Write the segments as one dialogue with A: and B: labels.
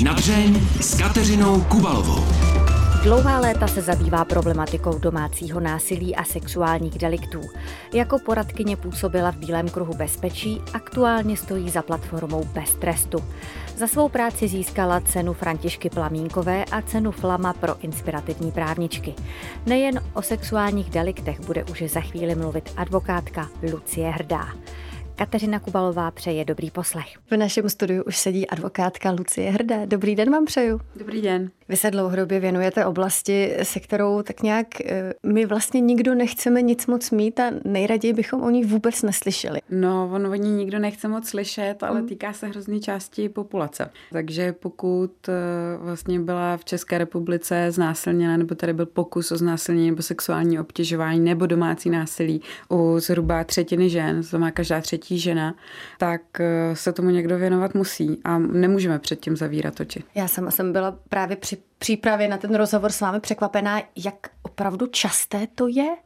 A: Na dřeň s Kateřinou Kubalovou.
B: Dlouhá léta se zabývá problematikou domácího násilí a sexuálních deliktů. Jako poradkyně působila v Bílém kruhu bezpečí, aktuálně stojí za platformou Bez trestu. Za svou práci získala cenu Františky Plamínkové a cenu Flama pro inspirativní právničky. Nejen o sexuálních deliktech bude už za chvíli mluvit advokátka Lucie Hrdá. Kateřina Kubalová přeje dobrý poslech. V našem studiu už sedí advokátka Lucie Hrdé. Dobrý den vám přeju.
C: Dobrý den.
B: Vy se dlouhodobě věnujete oblasti, se kterou tak nějak eh, my vlastně nikdo nechceme nic moc mít a nejraději bychom o ní vůbec neslyšeli.
C: No, on o ní nikdo nechce moc slyšet, ale mm. týká se hrozný části populace. Takže pokud eh, vlastně byla v České republice znásilněna, nebo tady byl pokus o znásilnění nebo sexuální obtěžování nebo domácí násilí u zhruba třetiny žen, to má každá třetí žena, tak eh, se tomu někdo věnovat musí a nemůžeme předtím zavírat oči.
B: Já sama jsem byla právě při přípravě na ten rozhovor s vámi překvapená, jak opravdu časté to je?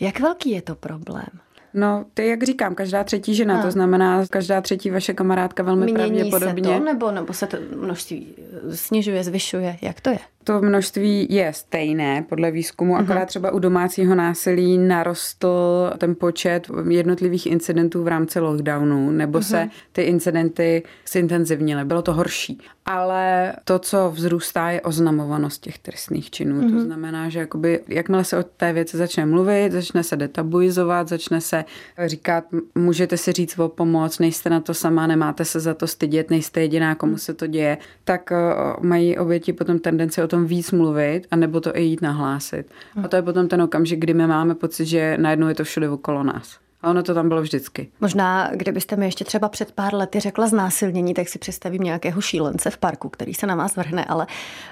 B: Jak velký je to problém?
C: No, ty jak říkám, každá třetí žena, a. to znamená každá třetí vaše kamarádka velmi Mění pravděpodobně.
B: se to, nebo, nebo se to množství snižuje, zvyšuje, jak to je?
C: To množství je stejné podle výzkumu, mhm. akorát třeba u domácího násilí narostl ten počet jednotlivých incidentů v rámci lockdownu, nebo se mhm. ty incidenty zintenzivnily, bylo to horší. Ale to, co vzrůstá, je oznamovanost těch trestných činů. To mhm. znamená, že jakoby, jakmile se o té věci začne mluvit, začne se detabuizovat, začne se říkat, můžete si říct o pomoc, nejste na to sama, nemáte se za to stydět, nejste jediná, komu se to děje, tak mají oběti potom tendenci o tom víc mluvit, anebo to i jít nahlásit. A to je potom ten okamžik, kdy my máme pocit, že najednou je to všude okolo nás. A ono to tam bylo vždycky.
B: Možná, kdybyste mi ještě třeba před pár lety řekla znásilnění, tak si představím nějakého šílence v parku, který se na vás vrhne, ale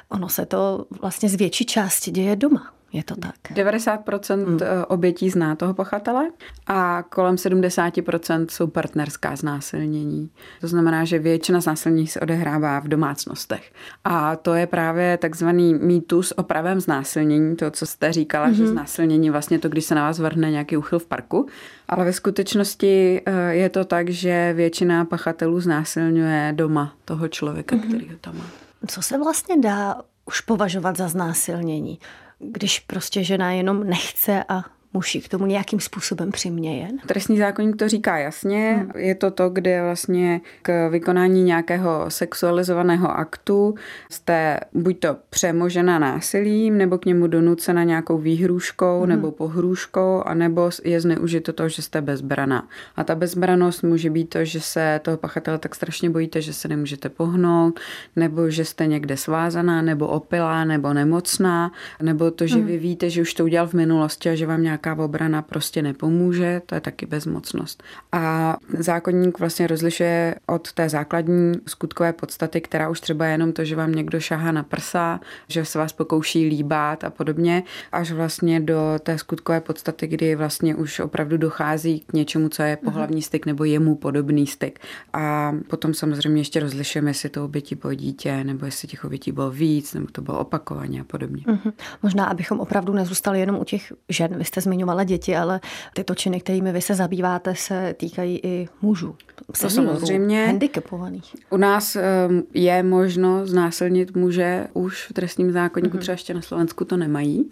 B: ono se to vlastně z větší části děje doma. Je to tak.
C: 90% hmm. Eh, obětí zná toho pachatele a kolem 70% jsou partnerská znásilnění. To znamená, že většina znásilnění se odehrává v domácnostech. A to je právě takzvaný mýtus o pravém znásilnění, to, co jste říkala, hmm. že znásilnění vlastně to, když se na vás vrhne nějaký uchyl v parku. Ale ve skutečnosti eh, je to tak, že většina pachatelů znásilňuje doma toho člověka, hmm. který ho tam má.
B: Co se vlastně dá už považovat za znásilnění? Když prostě žena jenom nechce a muž k tomu nějakým způsobem přimějen?
C: Trestní zákonník to říká jasně. Hmm. Je to to, kde vlastně k vykonání nějakého sexualizovaného aktu jste buď to přemožena násilím, nebo k němu donucena nějakou výhruškou hmm. nebo pohrůžkou, anebo je zneužito to, že jste bezbraná. A ta bezbranost může být to, že se toho pachatele tak strašně bojíte, že se nemůžete pohnout, nebo že jste někde svázaná, nebo opilá, nebo nemocná, nebo to, že hmm. vy víte, že už to udělal v minulosti a že vám nějak nějaká obrana prostě nepomůže, to je taky bezmocnost. A zákonník vlastně rozlišuje od té základní skutkové podstaty, která už třeba je jenom to, že vám někdo šahá na prsa, že se vás pokouší líbat a podobně, až vlastně do té skutkové podstaty, kdy vlastně už opravdu dochází k něčemu, co je pohlavní styk nebo jemu podobný styk. A potom samozřejmě ještě rozlišujeme, jestli to oběti bylo dítě, nebo jestli těch obětí bylo víc, nebo to bylo opakovaně a podobně. Mm-hmm.
B: Možná, abychom opravdu nezůstali jenom u těch žen. Vy jste zmiňovala děti, ale tyto činy, kterými vy se zabýváte, se týkají i mužů.
C: To samozřejmě.
B: Handicapovaných.
C: U nás um, je možno znásilnit muže už v trestním zákonníku, mm-hmm. třeba ještě na Slovensku to nemají.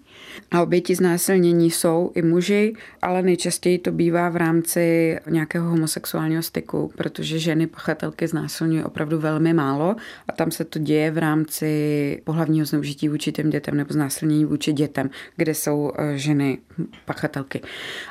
C: A oběti znásilnění jsou i muži, ale nejčastěji to bývá v rámci nějakého homosexuálního styku, protože ženy pachatelky znásilňují opravdu velmi málo a tam se to děje v rámci pohlavního zneužití vůči těm dětem nebo znásilnění vůči dětem, kde jsou eh, ženy pachatelky.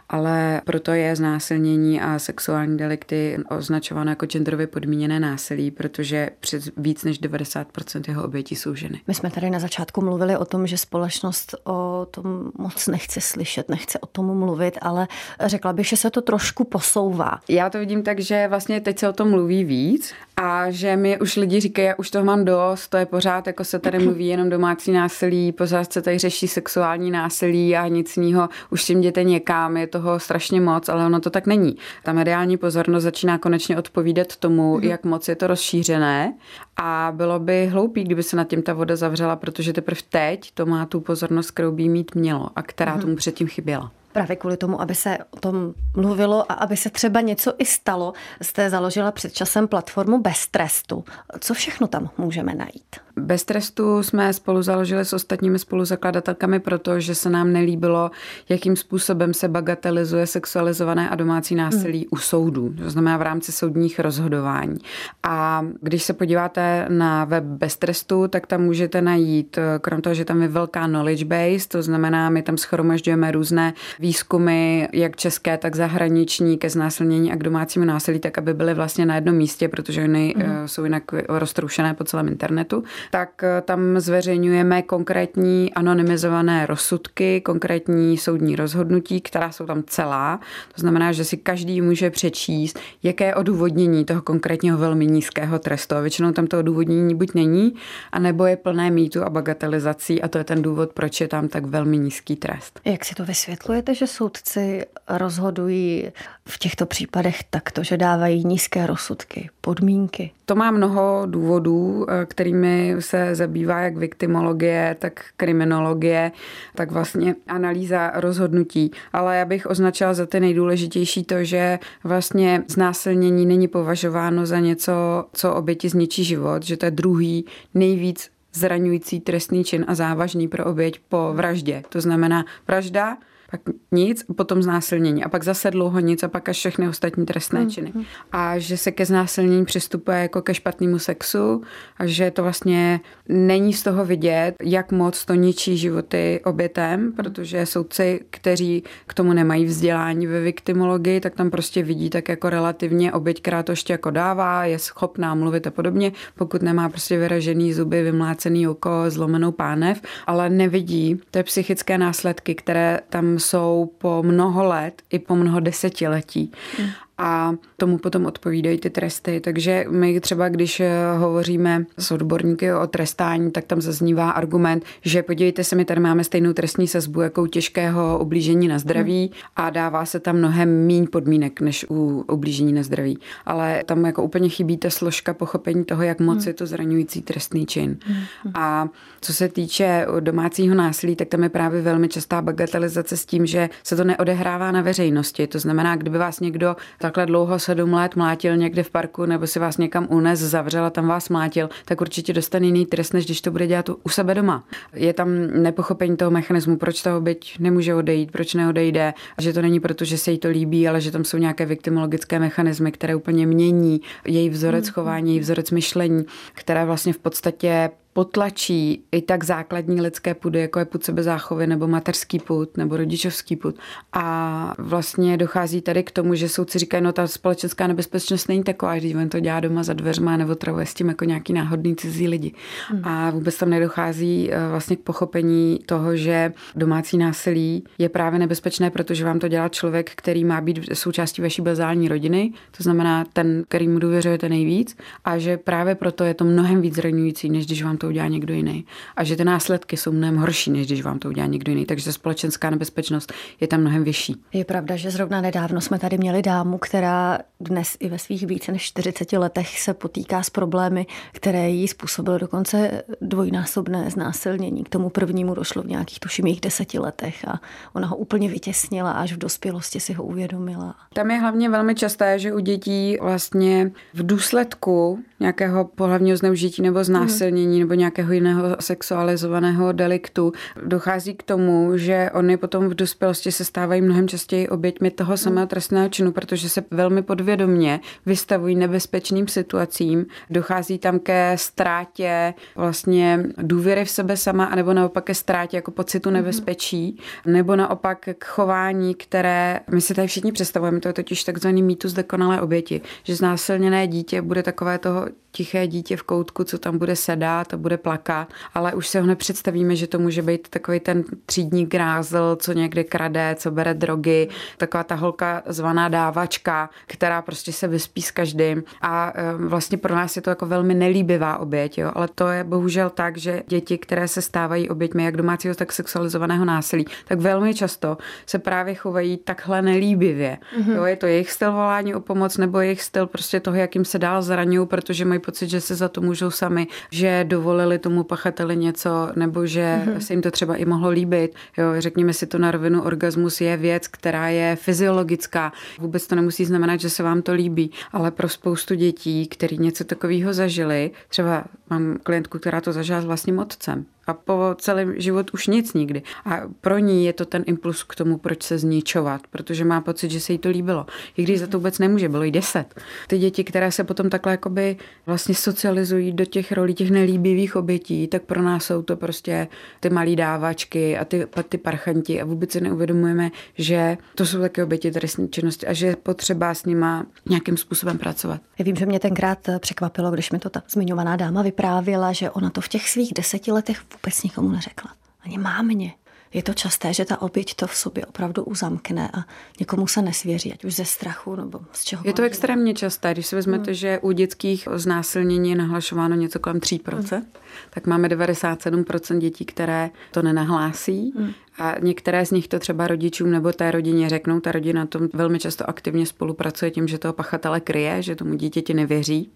C: Ale proto je znásilnění a sexuální delikty označováno jako genderově podmíněné násilí, protože přes víc než 90% jeho obětí jsou ženy.
B: My jsme tady na začátku mluvili o tom, že společnost o tom moc nechce slyšet, nechce o tom mluvit, ale řekla bych, že se to trošku posouvá.
C: Já to vidím tak, že vlastně teď se o tom mluví víc a že mi už lidi říkají, já už toho mám dost, to je pořád, jako se tady mluví jenom domácí násilí, pořád se tady řeší sexuální násilí a nic jiného, už tím jděte někam, je toho strašně moc, ale ono to tak není. Ta mediální pozornost začíná konečně odpovídat tomu, mm-hmm. jak moc je to rozšířené a bylo by hloupý, kdyby se nad tím ta voda zavřela, protože teprve teď to má tu pozornost, kterou by mít mělo a která mm-hmm. tomu předtím chyběla.
B: Právě kvůli tomu, aby se o tom mluvilo a aby se třeba něco i stalo, jste založila před časem platformu Bez trestu. Co všechno tam můžeme najít?
C: Bez trestu jsme spolu založili s ostatními spoluzakladatelkami, protože se nám nelíbilo, jakým způsobem se bagatelizuje sexualizované a domácí násilí hmm. u soudů, to znamená v rámci soudních rozhodování. A když se podíváte na web Bez trestu, tak tam můžete najít, krom toho, že tam je velká knowledge base, to znamená, my tam schromažďujeme různé výzkumy, jak české, tak zahraniční, ke znásilnění a k domácímu násilí, tak aby byly vlastně na jednom místě, protože oni hmm. jsou jinak roztroušené po celém internetu tak eh, tam zveřejňujeme konkrétní anonymizované rozsudky, konkrétní soudní rozhodnutí, která jsou tam celá. To znamená, že si každý může přečíst, jaké odůvodnění toho konkrétního velmi nízkého trestu. A většinou tam to odůvodnění buď není, anebo je plné mýtu a bagatelizací a to je ten důvod, proč je tam tak velmi nízký trest.
B: Jak si to vysvětlujete, že soudci rozhodují v těchto případech takto, že dávají nízké rozsudky, podmínky?
C: To má mnoho důvodů, eh, kterými se zabývá jak viktimologie, tak kriminologie, tak vlastně analýza rozhodnutí. Ale já bych označila za ty nejdůležitější to, že vlastně znásilnění není považováno za něco, co oběti zničí život, že to je druhý nejvíc zraňující trestný čin a závažný pro oběť po vraždě. To znamená vražda, pak nic, potom znásilnění a pak zase dlouho nic a pak až všechny ostatní trestné mm, činy. Mm. A že se ke znásilnění přistupuje jako ke špatnému sexu a že to vlastně není z toho vidět, jak moc to ničí životy obětem, protože soudci, kteří k tomu nemají vzdělání ve viktimologii, tak tam prostě vidí tak jako relativně oběť, která to ještě jako dává, je schopná mluvit a podobně, pokud nemá prostě vyražený zuby, vymlácený oko, zlomenou pánev, ale nevidí ty psychické následky, které tam jsou po mnoho let i po mnoho desetiletí. Mm a tomu potom odpovídají ty tresty. Takže my třeba, když eh, hovoříme s odborníky o trestání, tak tam zaznívá argument, že podívejte se, my tady máme stejnou trestní sazbu jako u těžkého ublížení na zdraví a dává se tam mnohem míň podmínek než u ublížení na zdraví. Ale tam jako úplně chybí ta složka pochopení toho, jak moc hmm. je to zraňující trestný čin. Hmm. A co se týče domácího násilí, tak tam je právě velmi častá bagatelizace s tím, že se to neodehrává na veřejnosti. To znamená, kdyby vás někdo takhle dlouho sedm let mlátil někde v parku nebo si vás někam unes, zavřel a tam vás mlátil, tak určitě dostane jiný trest, než když to bude dělat u sebe doma. Je tam nepochopení toho mechanismu, proč ta oběť nemůže odejít, proč neodejde, že to není proto, že se jí to líbí, ale že tam jsou nějaké viktimologické mechanismy, které úplně mění její vzorec mm-hmm. chování, její vzorec myšlení, které vlastně v podstatě potlačí i tak základní lidské pudy, jako je pud sebezáchovy nebo mateřský pud nebo rodičovský pud. A vlastně dochází tady k tomu, že soudci říkají, no ta společenská nebezpečnost není taková, když on to dělá doma za dveřma nebo travuje s tím jako nějaký náhodný cizí lidi. Hmm. A vůbec tam nedochází eh, vlastně k pochopení toho, že domácí násilí je právě nebezpečné, protože vám to dělá člověk, který má být součástí vaší bazální rodiny, to znamená ten, který mu důvěřujete nejvíc a že právě proto je to mnohem víc zraňující, než když vám to to udělá někdo jiný. A že ty následky jsou mnohem horší, než když vám to udělá někdo jiný. Takže společenská nebezpečnost je tam mnohem vyšší.
B: Je pravda, že zrovna nedávno jsme tady měli dámu, která dnes i ve svých více než 40 letech se potýká s problémy, které jí způsobilo dokonce dvojnásobné znásilnění. K tomu prvnímu došlo v nějakých tuším deseti letech a ona ho úplně vytěsnila, až v dospělosti si ho uvědomila.
C: Tam je hlavně velmi časté, že u dětí vlastně v důsledku nějakého pohlavního zneužití nebo znásilnění nebo nějakého jiného sexualizovaného deliktu. Dochází k tomu, že oni potom v dospělosti se stávají mnohem častěji oběťmi toho samého trestného činu, protože se velmi podvědomně vystavují nebezpečným situacím. Dochází tam ke ztrátě vlastně důvěry v sebe sama, anebo naopak ke ztrátě jako pocitu nebezpečí, nebo naopak k chování, které my si tady všichni představujeme, to je totiž takzvaný mýtus dokonalé oběti, že znásilněné dítě bude takové toho tiché dítě v koutku, co tam bude sedat a bude plakat, ale už se ho nepředstavíme, že to může být takový ten třídní grázl, co někde krade, co bere drogy, taková ta holka zvaná dávačka, která prostě se vyspí s každým a e, vlastně pro nás je to jako velmi nelíbivá oběť, jo? ale to je bohužel tak, že děti, které se stávají oběťmi jak domácího, tak sexualizovaného násilí, tak velmi často se právě chovají takhle nelíbivě. Mm-hmm. Jo? Je to jejich styl volání o pomoc nebo jejich styl prostě toho, jakým se dál zraňují, protože mají pocit, že se za to můžou sami, že dovolili tomu pachateli něco, nebo že mm-hmm. se jim to třeba i mohlo líbit. Jo, řekněme si to na rovinu, orgasmus je věc, která je fyziologická. Vůbec to nemusí znamenat, že se vám to líbí, ale pro spoustu dětí, který něco takového zažili, třeba mám klientku, která to zažila s vlastním otcem, a po celý život už nic nikdy. A pro ní je to ten impuls k tomu, proč se zničovat, protože má pocit, že se jí to líbilo. I když za to vůbec nemůže, bylo jí deset. Ty děti, které se potom takhle jakoby vlastně socializují do těch rolí těch nelíbivých obětí, tak pro nás jsou to prostě ty malí dávačky a ty, ty parchanti a vůbec si neuvědomujeme, že to jsou také oběti trestní činnosti a že je potřeba s nima nějakým způsobem pracovat.
D: Já vím, že mě tenkrát překvapilo, když mi to ta zmiňovaná dáma vyprávěla, že ona to v těch svých deseti letech vůbec nikomu neřekla. Ani mámě. Je to časté, že ta oběť to v sobě opravdu uzamkne a někomu se nesvěří, ať už ze strachu nebo z čeho.
C: Je to extrémně časté, když si vezmete, hmm. že u dětských znásilnění je nahlašováno něco kolem 3%, hmm. tak máme 97% dětí, které to nenahlásí hmm. a některé z nich to třeba rodičům nebo té rodině řeknou. Ta rodina tom velmi často aktivně spolupracuje tím, že toho pachatele kryje, že tomu dítěti nevěří.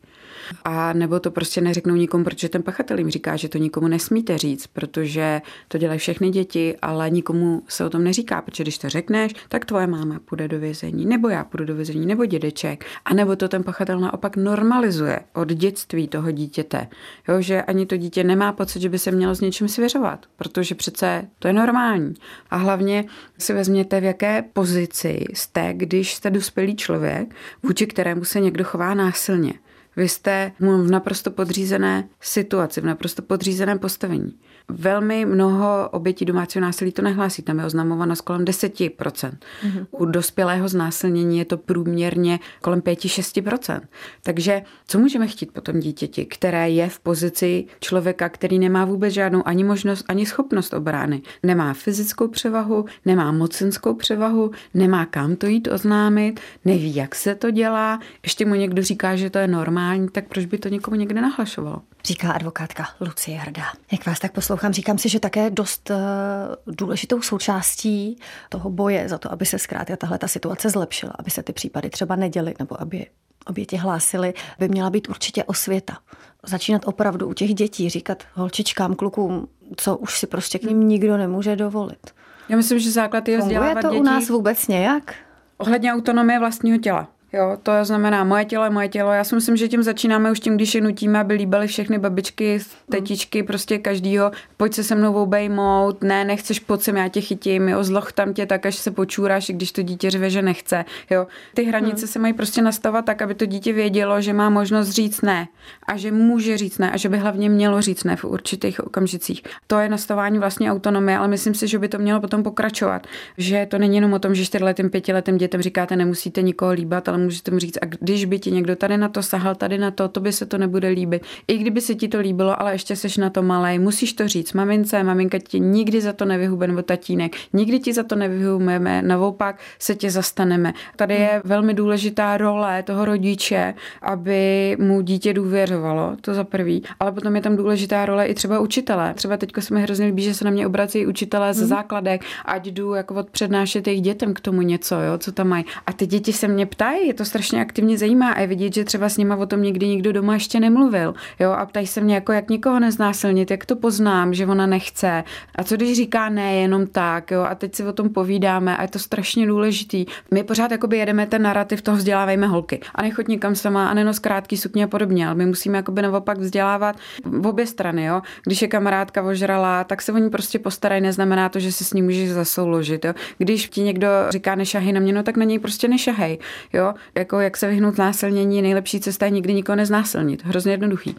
C: A nebo to prostě neřeknou nikomu, protože ten pachatel jim říká, že to nikomu nesmíte říct, protože to dělají všechny děti, ale nikomu se o tom neříká, protože když to řekneš, tak tvoje máma půjde do vězení, nebo já půjdu do vězení, nebo dědeček. A nebo to ten pachatel naopak normalizuje od dětství toho dítěte. Jo, že ani to dítě nemá pocit, že by se mělo s něčím svěřovat, protože přece to je normální. A hlavně si vezměte, v jaké pozici jste, když jste dospělý člověk, vůči kterému se někdo chová násilně. Vy jste v naprosto podřízené situaci, v naprosto podřízeném postavení. Velmi mnoho obětí domácího násilí to nehlásí, tam je oznamováno kolem 10%. Mm-hmm. U dospělého znásilnění je to průměrně kolem 5-6%. Takže co můžeme chtít po tom dítěti, které je v pozici člověka, který nemá vůbec žádnou ani možnost, ani schopnost obrány. Nemá fyzickou převahu, nemá mocenskou převahu, nemá kam to jít oznámit, neví, jak se to dělá. Ještě mu někdo říká, že to je normální, tak proč by to někomu někde nahlašovalo?
D: Říká advokátka Lucie Hrdá. Jak vás tak poslouchám, říkám si, že také dost uh, důležitou součástí toho boje za to, aby se zkrátka tahle ta situace zlepšila, aby se ty případy třeba neděly nebo aby oběti hlásili, by měla být určitě osvěta. Začínat opravdu u těch dětí, říkat holčičkám, klukům, co už si prostě k ním nikdo nemůže dovolit.
C: Já myslím, že základ je vzdělávat
D: to
C: děti.
D: u nás vůbec nějak?
C: Ohledně autonomie vlastního těla. Jo, to znamená moje tělo je moje tělo. Já si myslím, že tím začínáme už tím, když je nutíme, aby líbaly všechny babičky, tetičky, prostě každýho. Pojď se se mnou obejmout, ne, nechceš, pojď sem, já tě chytím, jo, zloch tam tě tak, až se počůráš, když to dítě řve, že nechce. Jo. Ty hranice hmm. se mají prostě nastavovat tak, aby to dítě vědělo, že má možnost říct ne a že může říct ne a že by hlavně mělo říct ne v určitých okamžicích. To je nastavování vlastně autonomie, ale myslím si, že by to mělo potom pokračovat. Že to není jenom o tom, že čtyřletým, pětiletým dětem říkáte, nemusíte nikoho líbat, ale můžete mu říct, a když by ti někdo tady na to sahal, tady na to, to by se to nebude líbit. I kdyby se ti to líbilo, ale ještě seš na to malý, musíš to říct. Mamince, maminka ti nikdy za to nevyhube, nebo tatínek, nikdy ti za to nevyhubeme, naopak se tě zastaneme. Tady je velmi důležitá role toho rodiče, aby mu dítě důvěřovalo, to za prvý, ale potom je tam důležitá role i třeba učitele. Třeba teďko se mi hrozně líbí, že se na mě obrací učitelé ze hmm. základek, ať jdu jako odpřednášet jejich dětem k tomu něco, jo, co tam mají. A ty děti se mě ptají, je to strašně aktivně zajímá a je vidět, že třeba s nima o tom nikdy nikdo doma ještě nemluvil. Jo, a ptají se mě, jako jak nikoho neznásilnit, jak to poznám, že ona nechce. A co když říká ne, jenom tak, jo, a teď si o tom povídáme a je to strašně důležitý. My pořád jakoby jedeme ten narrativ toho vzdělávejme holky a nechoď nikam sama a nenos krátký sukně a podobně, ale my musíme jakoby naopak vzdělávat v obě strany, jo. Když je kamarádka ožralá, tak se o ní prostě postarají, neznamená to, že si s ní můžeš zasouložit, jo. Když ti někdo říká nešahej na mě, no tak na něj prostě nešahej, jo jako jak se vyhnout násilnění, nejlepší cesta je nikdy nikoho neznásilnit. Hrozně jednoduchý.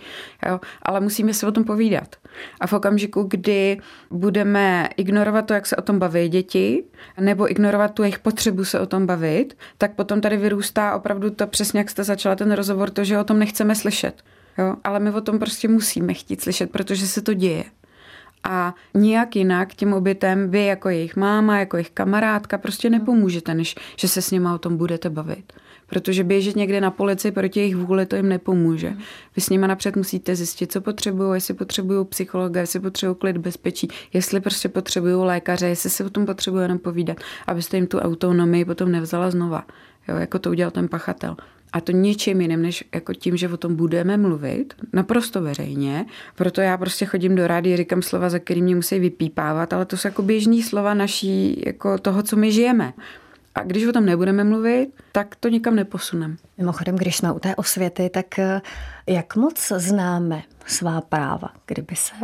C: Jo? Ale musíme se o tom povídat. A v okamžiku, kdy budeme ignorovat to, jak se o tom baví děti, nebo ignorovat tu jejich potřebu se o tom bavit, tak potom tady vyrůstá opravdu to přesně, jak jste začala ten rozhovor, to, že o tom nechceme slyšet. Jo? Ale my o tom prostě musíme chtít slyšet, protože se to děje a nijak jinak těm obětem vy jako jejich máma, jako jejich kamarádka prostě nepomůžete, než že se s nima o tom budete bavit. Protože běžet někde na policii proti jejich vůli to jim nepomůže. Vy s nimi napřed musíte zjistit, co potřebují, jestli potřebují psychologa, jestli potřebují klid bezpečí, jestli prostě potřebují lékaře, jestli se o tom potřebují jenom povídat, abyste jim tu autonomii potom nevzala znova, jo, jako to udělal ten pachatel. A to ničím jiným, než jako tím, že o tom budeme mluvit, naprosto veřejně. Proto já prostě chodím do rády, říkám slova, za kterými mě musí vypípávat, ale to jsou jako běžný slova naší, jako toho, co my žijeme. A když o tom nebudeme mluvit, tak to nikam neposuneme.
D: Mimochodem, když jsme u té osvěty, tak eh, jak moc známe svá práva? Kdyby se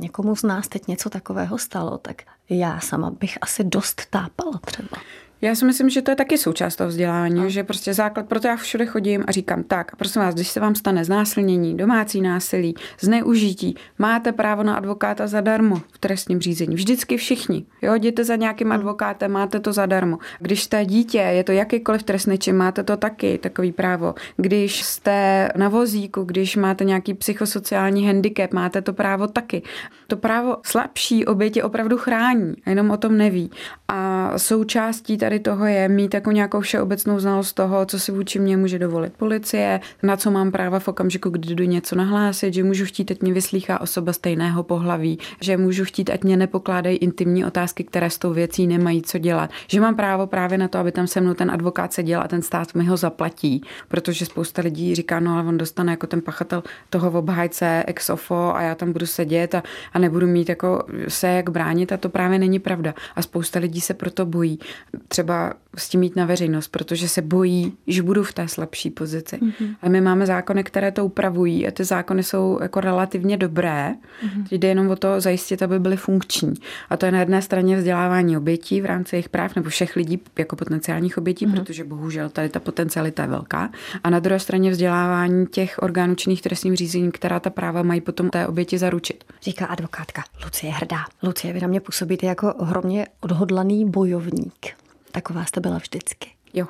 D: někomu z nás teď něco takového stalo, tak já sama bych asi dost tápala třeba.
C: Já si myslím, že to je taky součást toho vzdělávání, a. že prostě základ, proto já všude chodím a říkám, tak, prosím vás, když se vám stane znásilnění, domácí násilí, zneužití, máte právo na advokáta zadarmo v trestním řízení. Vždycky všichni. Jo, jděte za nějakým hmm. advokátem, máte to zadarmo. Když jste dítě, je to jakýkoliv trestný čin, máte to taky, takový právo. Když jste na vozíku, když máte nějaký psychosociální handicap, máte to právo taky. To právo slabší oběti opravdu chrání, jenom o tom neví. A součástí tady toho je mít jako nějakou všeobecnou znalost toho, co si vůči mě může dovolit policie, na co mám práva v okamžiku, kdy jdu něco nahlásit, že můžu chtít, ať mě vyslýchá osoba stejného pohlaví, že můžu chtít, ať mě nepokládají intimní otázky, které s tou věcí nemají co dělat, že mám právo právě na to, aby tam se mnou ten advokát seděl a ten stát mi ho zaplatí, protože spousta lidí říká, no ale on dostane jako ten pachatel toho obhájce ex ofo a já tam budu sedět a, a nebudu mít jako se jak bránit a to právě není pravda. A spousta lidí se proto bojí třeba s tím mít na veřejnost, protože se bojí, že budu v té slabší pozici. Mm-hmm. A my máme zákony, které to upravují a ty zákony jsou jako relativně dobré. Mm-hmm. Jde jenom o to zajistit, aby byly funkční. A to je na jedné straně vzdělávání obětí v rámci jejich práv nebo všech lidí jako potenciálních obětí, mm-hmm. protože bohužel tady ta potencialita je velká. A na druhé straně vzdělávání těch orgánů činných trestním řízení, která ta práva mají potom té oběti zaručit.
D: Říká advokátka Lucie Hrdá. Lucie, vy na mě působíte jako ohromně odhodlaný bojovník. Taková jste byla vždycky.
C: Jo,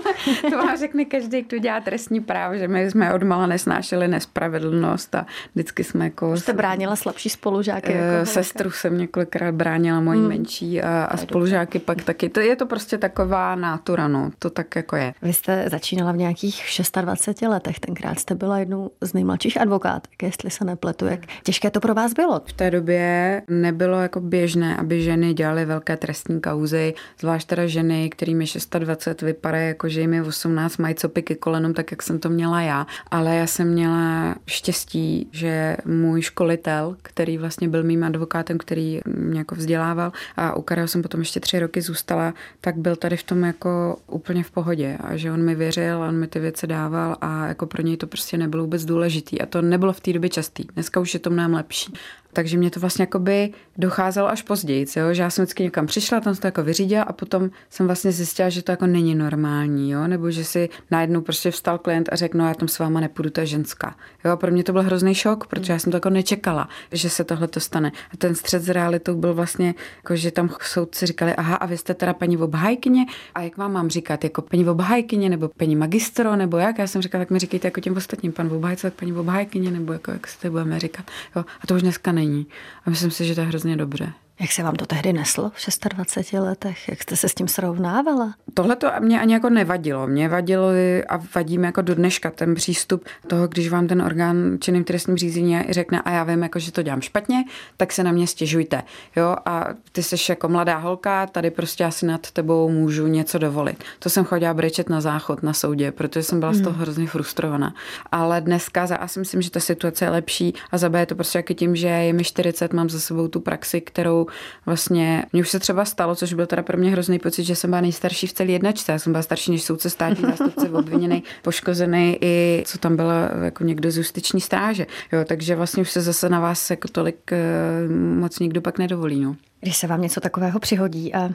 C: to vám řekne každý, kdo dělá trestní právo, že my jsme odmala nesnášeli nespravedlnost a vždycky jsme jako...
D: Jste bránila slabší spolužáky?
C: Jako eh, sestru jsem několikrát bránila, moji hmm. menší a, a spolužáky pak taky. To je to prostě taková nátura, no. To tak jako je.
D: Vy jste začínala v nějakých 26 letech, tenkrát jste byla jednou z nejmladších advokátek, jestli se nepletu. Jak těžké to pro vás bylo?
C: V té době nebylo jako běžné, aby ženy dělaly velké trestní kauzy, zvlášť teda ženy, kterým je 26 vypadají jako, že jim je 18, mají copy ke kolenům, tak jak jsem to měla já. Ale já jsem měla štěstí, že můj školitel, který vlastně byl mým advokátem, který mě jako vzdělával a u kterého jsem potom ještě tři roky zůstala, tak byl tady v tom jako úplně v pohodě a že on mi věřil, on mi ty věci dával a jako pro něj to prostě nebylo vůbec důležitý a to nebylo v té době častý. Dneska už je to mnohem lepší. Takže mě to vlastně jakoby docházelo až později, jo? že já jsem vždycky někam přišla, tam se to jako vyřídila a potom jsem vlastně zjistila, že to jako není normální, jo? nebo že si najednou prostě vstal klient a řekl, no já tam s váma nepůjdu, to je ženská. Jo? A pro mě to byl hrozný šok, protože já jsem to jako nečekala, že se tohle to stane. A ten střed s realitou byl vlastně, jako, že tam soudci říkali, aha, a vy jste teda paní obhájkyně, a jak vám mám říkat, jako paní obhájkyně nebo paní magistro, nebo jak? Já jsem říkala, tak mi říkejte jako těm ostatním, pan obhájce, tak paní obhájkyně, nebo jako, jak se to budeme říkat. Jo? A to už dneska není. A myslím si, že to je hrozně dobře.
D: Jak se vám to tehdy neslo v 26 letech? Jak jste se s tím srovnávala?
C: Tohle to mě ani jako nevadilo. Mě vadilo a vadím jako do dneška ten přístup toho, když vám ten orgán činným trestním řízení řekne a já vím, jako, že to dělám špatně, tak se na mě stěžujte. Jo? A ty jsi jako mladá holka, tady prostě asi nad tebou můžu něco dovolit. To jsem chodila brečet na záchod na soudě, protože jsem byla z toho hmm. hrozně frustrovaná. Ale dneska za A si myslím, že ta situace je lepší a za B je to prostě jako tím, že je mi 40, mám za sebou tu praxi, kterou vlastně, mně už se třeba stalo, což byl teda pro mě hrozný pocit, že jsem byla nejstarší v celé jednačce. Já jsem byla starší než soudce státní zástupce, obviněný, poškozený i co tam bylo jako někdo z justiční stráže. Jo, takže vlastně už se zase na vás jako tolik eh, moc nikdo pak nedovolí. No.
D: Když se vám něco takového přihodí a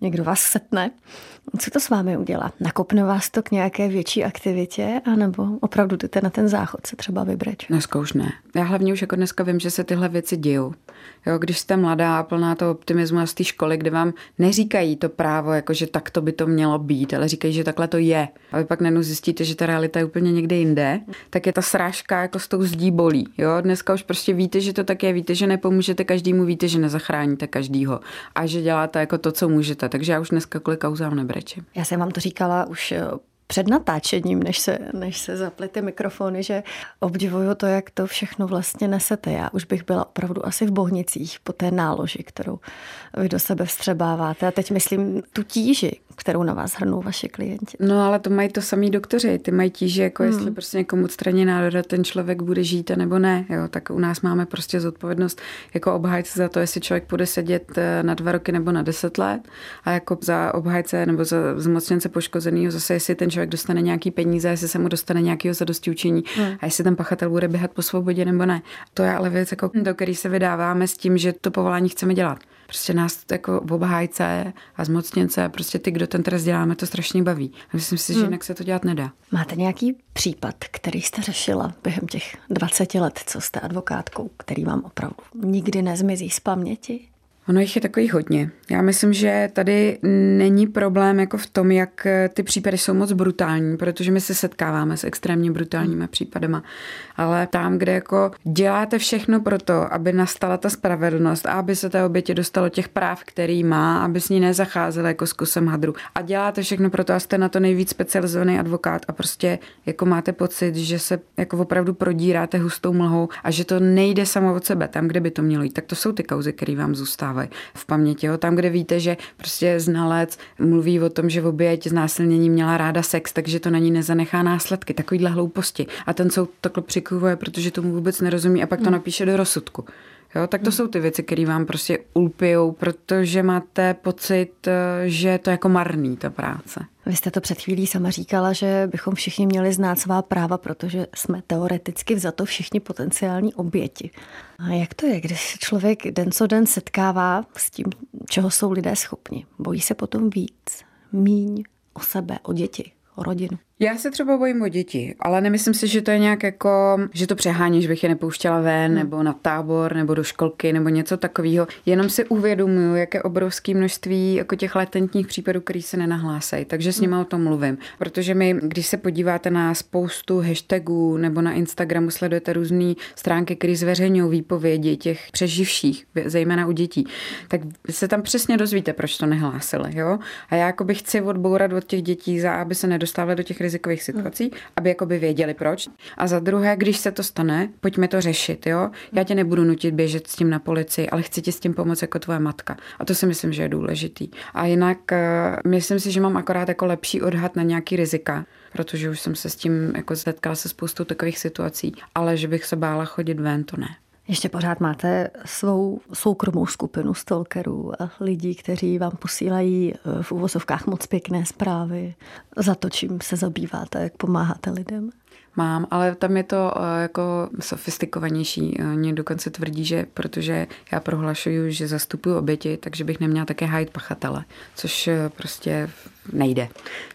D: někdo vás setne, co to s vámi udělá? Nakopne vás to k nějaké větší aktivitě, anebo opravdu jdete na ten záchod se třeba vybreč?
C: Dneska už ne. Já hlavně už jako dneska vím, že se tyhle věci dějou. Jo, když jste mladá a plná toho optimismu z té školy, kde vám neříkají to právo, jako že tak to by to mělo být, ale říkají, že takhle to je. A vy pak najednou zjistíte, že ta realita je úplně někde jinde, tak je ta srážka jako s tou zdí bolí. Jo, dneska už prostě víte, že to tak je, víte, že nepomůžete každému, víte, že nezachráníte každýho a že děláte jako to, co můžete. Takže já už dneska kolik kauzám nebrečím.
D: Já jsem vám to říkala už eh, před natáčením, než se, než se zaply ty mikrofony, že obdivuju to, jak to všechno vlastně nesete. Já už bych byla opravdu asi v Bohnicích po té náloži, kterou vy do sebe vstřebáváte. A teď myslím tu tíži, kterou na vás hrnou vaše klienti.
C: No ale to mají to samý doktoři, ty mají tíži, jako hmm. jestli prostě někomu odstraní nádoda, ten člověk bude žít nebo ne, jo, tak u nás máme prostě zodpovědnost jako obhájce za to, jestli člověk bude sedět eh, na dva roky nebo na deset let a jako za obhájce nebo za zmocněnce poškozeného zase, jestli ten člověk dostane nějaký peníze, jestli se mu dostane nějakého zadosti učení hmm. a jestli ten pachatel bude běhat po svobodě nebo ne. To je ale věc, jako, do který se vydáváme s tím, že to povolání chceme dělat. Prostě nás jako obhájce a zmocněnce, prostě ty, kdo ten trest děláme, to strašně baví. Myslím si, že hmm. jinak se to dělat nedá.
D: Máte nějaký případ, který jste řešila během těch 20 let, co jste advokátkou, který vám opravdu nikdy nezmizí z paměti?
C: Ono jich je takových hodně. Já myslím, že tady není problém jako v tom, jak ty případy jsou moc brutální, protože my se setkáváme s extrémně brutálními případama. Ale tam, kde jako děláte všechno pro to, aby nastala ta spravedlnost a aby se té oběti dostalo těch práv, který má, aby s ní nezacházel jako s kusem hadru. A děláte všechno pro to a jste na to nejvíc specializovaný advokát a prostě jako máte pocit, že se jako opravdu prodíráte hustou mlhou a že to nejde samo od sebe tam, kde by to mělo jít. Tak to jsou ty kauzy, které vám zůstávají zůstávají v paměti. Jo. Tam, kde víte, že prostě znalec mluví o tom, že v oběť znásilnění měla ráda sex, takže to na ní nezanechá následky, takovýhle hlouposti. A ten soud takhle přikuvuje, protože tomu vůbec nerozumí a pak to hmm. napíše do rozsudku. Jo, tak to jsou ty věci, které vám prostě ulpijou, protože máte pocit, že to je jako marný, ta práce.
D: Vy jste to před chvílí sama říkala, že bychom všichni měli znát svá práva, protože jsme teoreticky za to všichni potenciální oběti. A jak to je, když se člověk den co den setkává s tím, čeho jsou lidé schopni? Bojí se potom víc, míň o sebe, o děti, o rodinu?
C: Já se třeba bojím o děti, ale nemyslím si, že to je nějak jako, že to přehání, že bych je nepouštěla ven, hmm. nebo na tábor, nebo do školky, nebo něco takového. Jenom si uvědomuju, jaké obrovské množství jako těch latentních případů, který se nenahlásají. Takže s nimi hmm. o tom mluvím. Protože my, když se podíváte na spoustu hashtagů nebo na Instagramu sledujete různé stránky, které zveřejňují výpovědi těch přeživších, zejména u dětí, tak se tam přesně dozvíte, proč to nehlásili. Jo? A já jako bych chci odbourat od těch dětí, za aby se nedostávali do těch rizikových situací, aby jakoby věděli proč. A za druhé, když se to stane, pojďme to řešit, jo. Já tě nebudu nutit běžet s tím na policii, ale chci ti s tím pomoct jako tvoje matka. A to si myslím, že je důležitý. A jinak uh, myslím si, že mám akorát jako lepší odhad na nějaký rizika, protože už jsem se s tím jako zetkala se spoustou takových situací, ale že bych se bála chodit ven, to ne.
D: Ještě pořád máte svou soukromou skupinu stalkerů a lidí, kteří vám posílají eh, v uvozovkách moc pěkné zprávy za to, čím se zabýváte, jak pomáháte lidem?
C: Mám, ale tam je to eh, jako sofistikovanější. Oni dokonce tvrdí, že protože já prohlašuju, že zastupuju oběti, takže bych neměla také hájit pachatele, což eh, prostě nejde.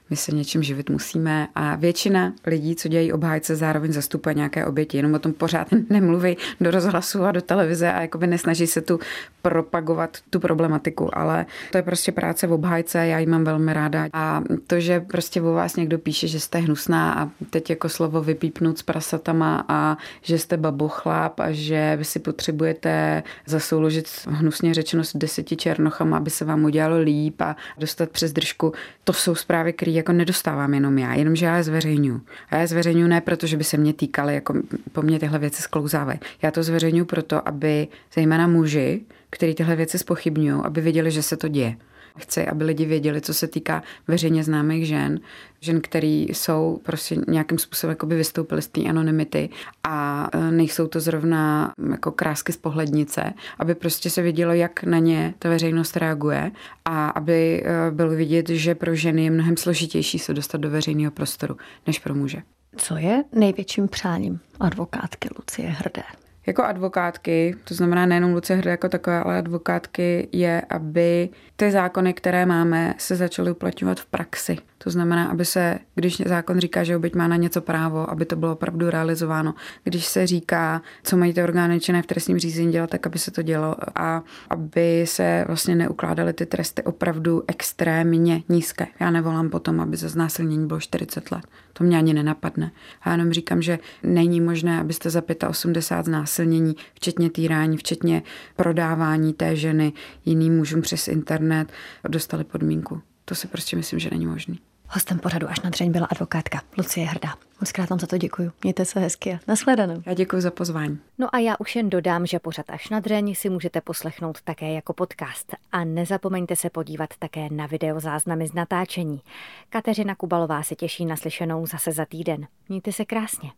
C: My se něčím živit musíme a většina lidí, co dělají obhájce, zároveň zastupuje nějaké oběti, jenom o tom pořád nemluví do rozhlasu a do televize a jakoby nesnaží se tu propagovat tu problematiku, ale to je prostě práce v obhájce, já ji mám velmi ráda a to, že prostě o vás někdo píše, že jste hnusná a teď jako slovo vypípnout s prasatama a že jste babochláp a že vy si potřebujete zasouložit hnusně řečeno s deseti černochama, aby se vám udělalo líp a dostat přes držku. To jsou zprávy, které jako nedostávám jenom já, jenomže já je zveřejňuji. A já je zveřejňuji ne proto, že by se mě týkaly, jako po mně tyhle věci sklouzávají. Já to zveřejňuji proto, aby zejména muži, kteří tyhle věci spochybňují, aby věděli, že se to děje. Chci, aby lidi věděli, co se týká veřejně známých žen, žen, který jsou prostě nějakým způsobem jakoby vystoupily z té anonymity a e, nejsou to zrovna jako krásky z pohlednice, aby prostě se vědělo, jak na ně ta veřejnost reaguje a aby e, bylo vidět, že pro ženy je mnohem složitější se dostat do veřejného prostoru než pro muže.
D: Co je největším přáním advokátky Lucie Hrdé?
C: Jako advokátky, to znamená nejenom Lucie Hrdé jako takové, ale advokátky je, aby ty zákony, které máme, se začaly uplatňovat v praxi. To znamená, aby se, když zákon říká, že oběť má na něco právo, aby to bylo opravdu realizováno. Když se říká, co mají ty orgány činné v trestním řízení dělat, tak aby se to dělalo a aby se vlastně neukládaly ty tresty opravdu extrémně nízké. Já nevolám potom, aby za znásilnění bylo 40 let. To mě ani nenapadne. Já jenom říkám, že není možné, abyste za 85 znásilnění, včetně týrání, včetně prodávání té ženy jiným mužům přes internet, dostali podmínku. To si prostě myslím, že není možné.
D: Hostem pořadu až na dřeň byla advokátka Lucie Hrdá. Moc krát vám za to děkuji. Mějte se hezky a nashledanou.
C: Já děkuji za pozvání.
B: No a já už jen dodám, že pořad až na dřeň si můžete poslechnout také jako podcast. A nezapomeňte se podívat také na videozáznamy z natáčení. Kateřina Kubalová se těší na slyšenou zase za týden. Mějte se krásně.